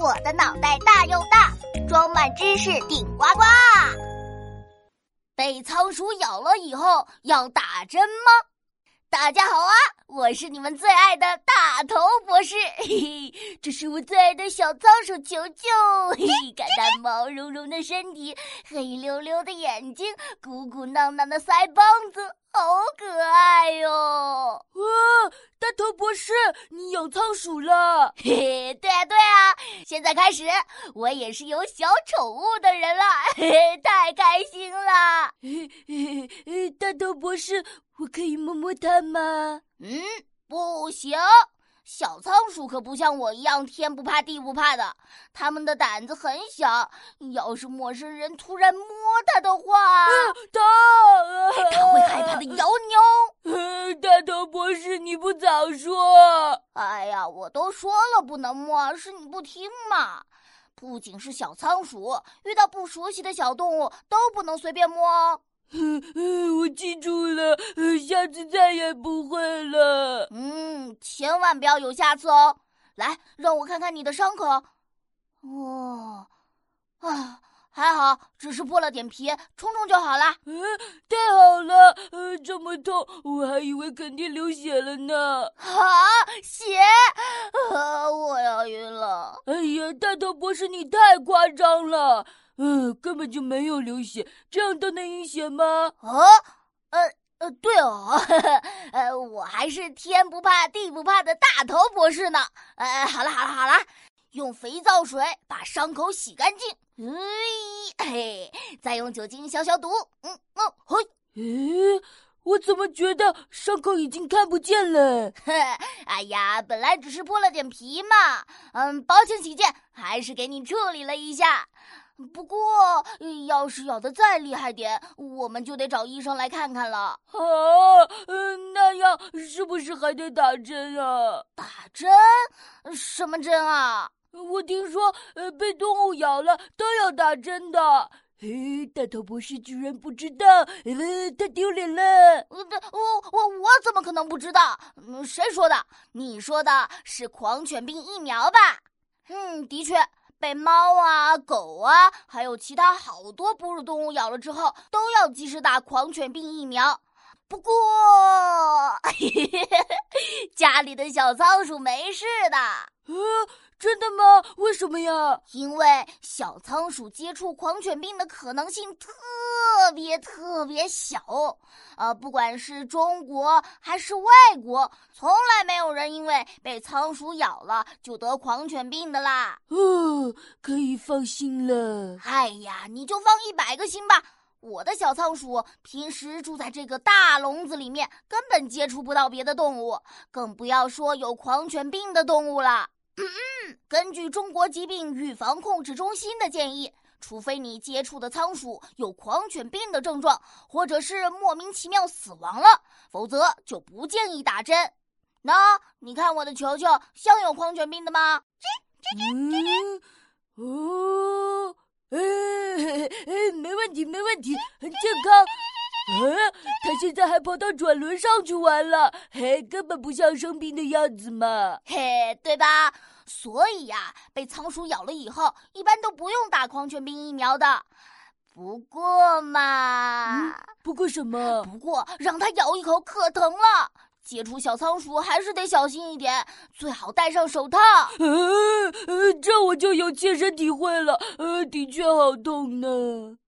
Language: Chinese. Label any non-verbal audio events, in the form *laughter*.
我的脑袋大又大，装满知识顶呱呱。被仓鼠咬了以后要打针吗？大家好啊，我是你们最爱的大头博士。嘿嘿，这是我最爱的小仓鼠球球。嘿嘿，看它毛茸茸的身体，黑溜溜的眼睛，鼓鼓囊囊的腮帮子，好可爱哟！哇，大头博士，你养仓鼠了？*laughs* 嘿嘿，对啊对啊，现在开始，我也是有小宠物的人了，嘿嘿，太开心了。嘿嘿嘿，大头博士。我可以摸摸它吗？嗯，不行。小仓鼠可不像我一样天不怕地不怕的，它们的胆子很小。要是陌生人突然摸它的话，它它会害怕的 *laughs* 咬你。博士，你不早说！哎呀，我都说了不能摸，是你不听嘛。不仅是小仓鼠，遇到不熟悉的小动物都不能随便摸哦。嗯嗯，我记住了，下次再也不会了。嗯，千万不要有下次哦。来，让我看看你的伤口。哦，啊，还好，只是破了点皮，冲冲就好了。嗯，太好了，呃，这么痛，我还以为肯定流血了呢。啊，血！啊，我要晕了。哎呀，大头博士，你太夸张了。嗯，根本就没有流血，这样都能晕血吗？啊，呃呃，对哦，*laughs* 呃，我还是天不怕地不怕的大头博士呢。呃，好了好了好了，用肥皂水把伤口洗干净，哎嘿，再用酒精消消毒。嗯嗯，嘿，咦，我怎么觉得伤口已经看不见了？*laughs* 哎呀，本来只是剥了点皮嘛。嗯，保险起见，还是给你处理了一下。不过，要是咬得再厉害点，我们就得找医生来看看了。啊，嗯，那样是不是还得打针啊？打针？什么针啊？我听说，呃，被动物咬了都要打针的。嘿，大头博士居然不知道，呃，太丢脸了。我我我我怎么可能不知道？谁说的？你说的是狂犬病疫苗吧？嗯，的确。被猫啊、狗啊，还有其他好多哺乳动物咬了之后，都要及时打狂犬病疫苗。不过，*laughs* 家里的小仓鼠没事的。真的吗？为什么呀？因为小仓鼠接触狂犬病的可能性特别特别小，呃，不管是中国还是外国，从来没有人因为被仓鼠咬了就得狂犬病的啦。哦，可以放心了。哎呀，你就放一百个心吧。我的小仓鼠平时住在这个大笼子里面，根本接触不到别的动物，更不要说有狂犬病的动物了。嗯嗯，根据中国疾病预防控制中心的建议，除非你接触的仓鼠有狂犬病的症状，或者是莫名其妙死亡了，否则就不建议打针。那你看我的球球像有狂犬病的吗？嗯，哦，哎哎，没问题，没问题，很健康。嗯，他现在还跑到转轮上去玩了，嘿，根本不像生病的样子嘛，嘿，对吧？所以呀，被仓鼠咬了以后，一般都不用打狂犬病疫苗的。不过嘛，不过什么？不过让它咬一口可疼了，接触小仓鼠还是得小心一点，最好戴上手套。呃，这我就有切身体会了，呃，的确好痛呢。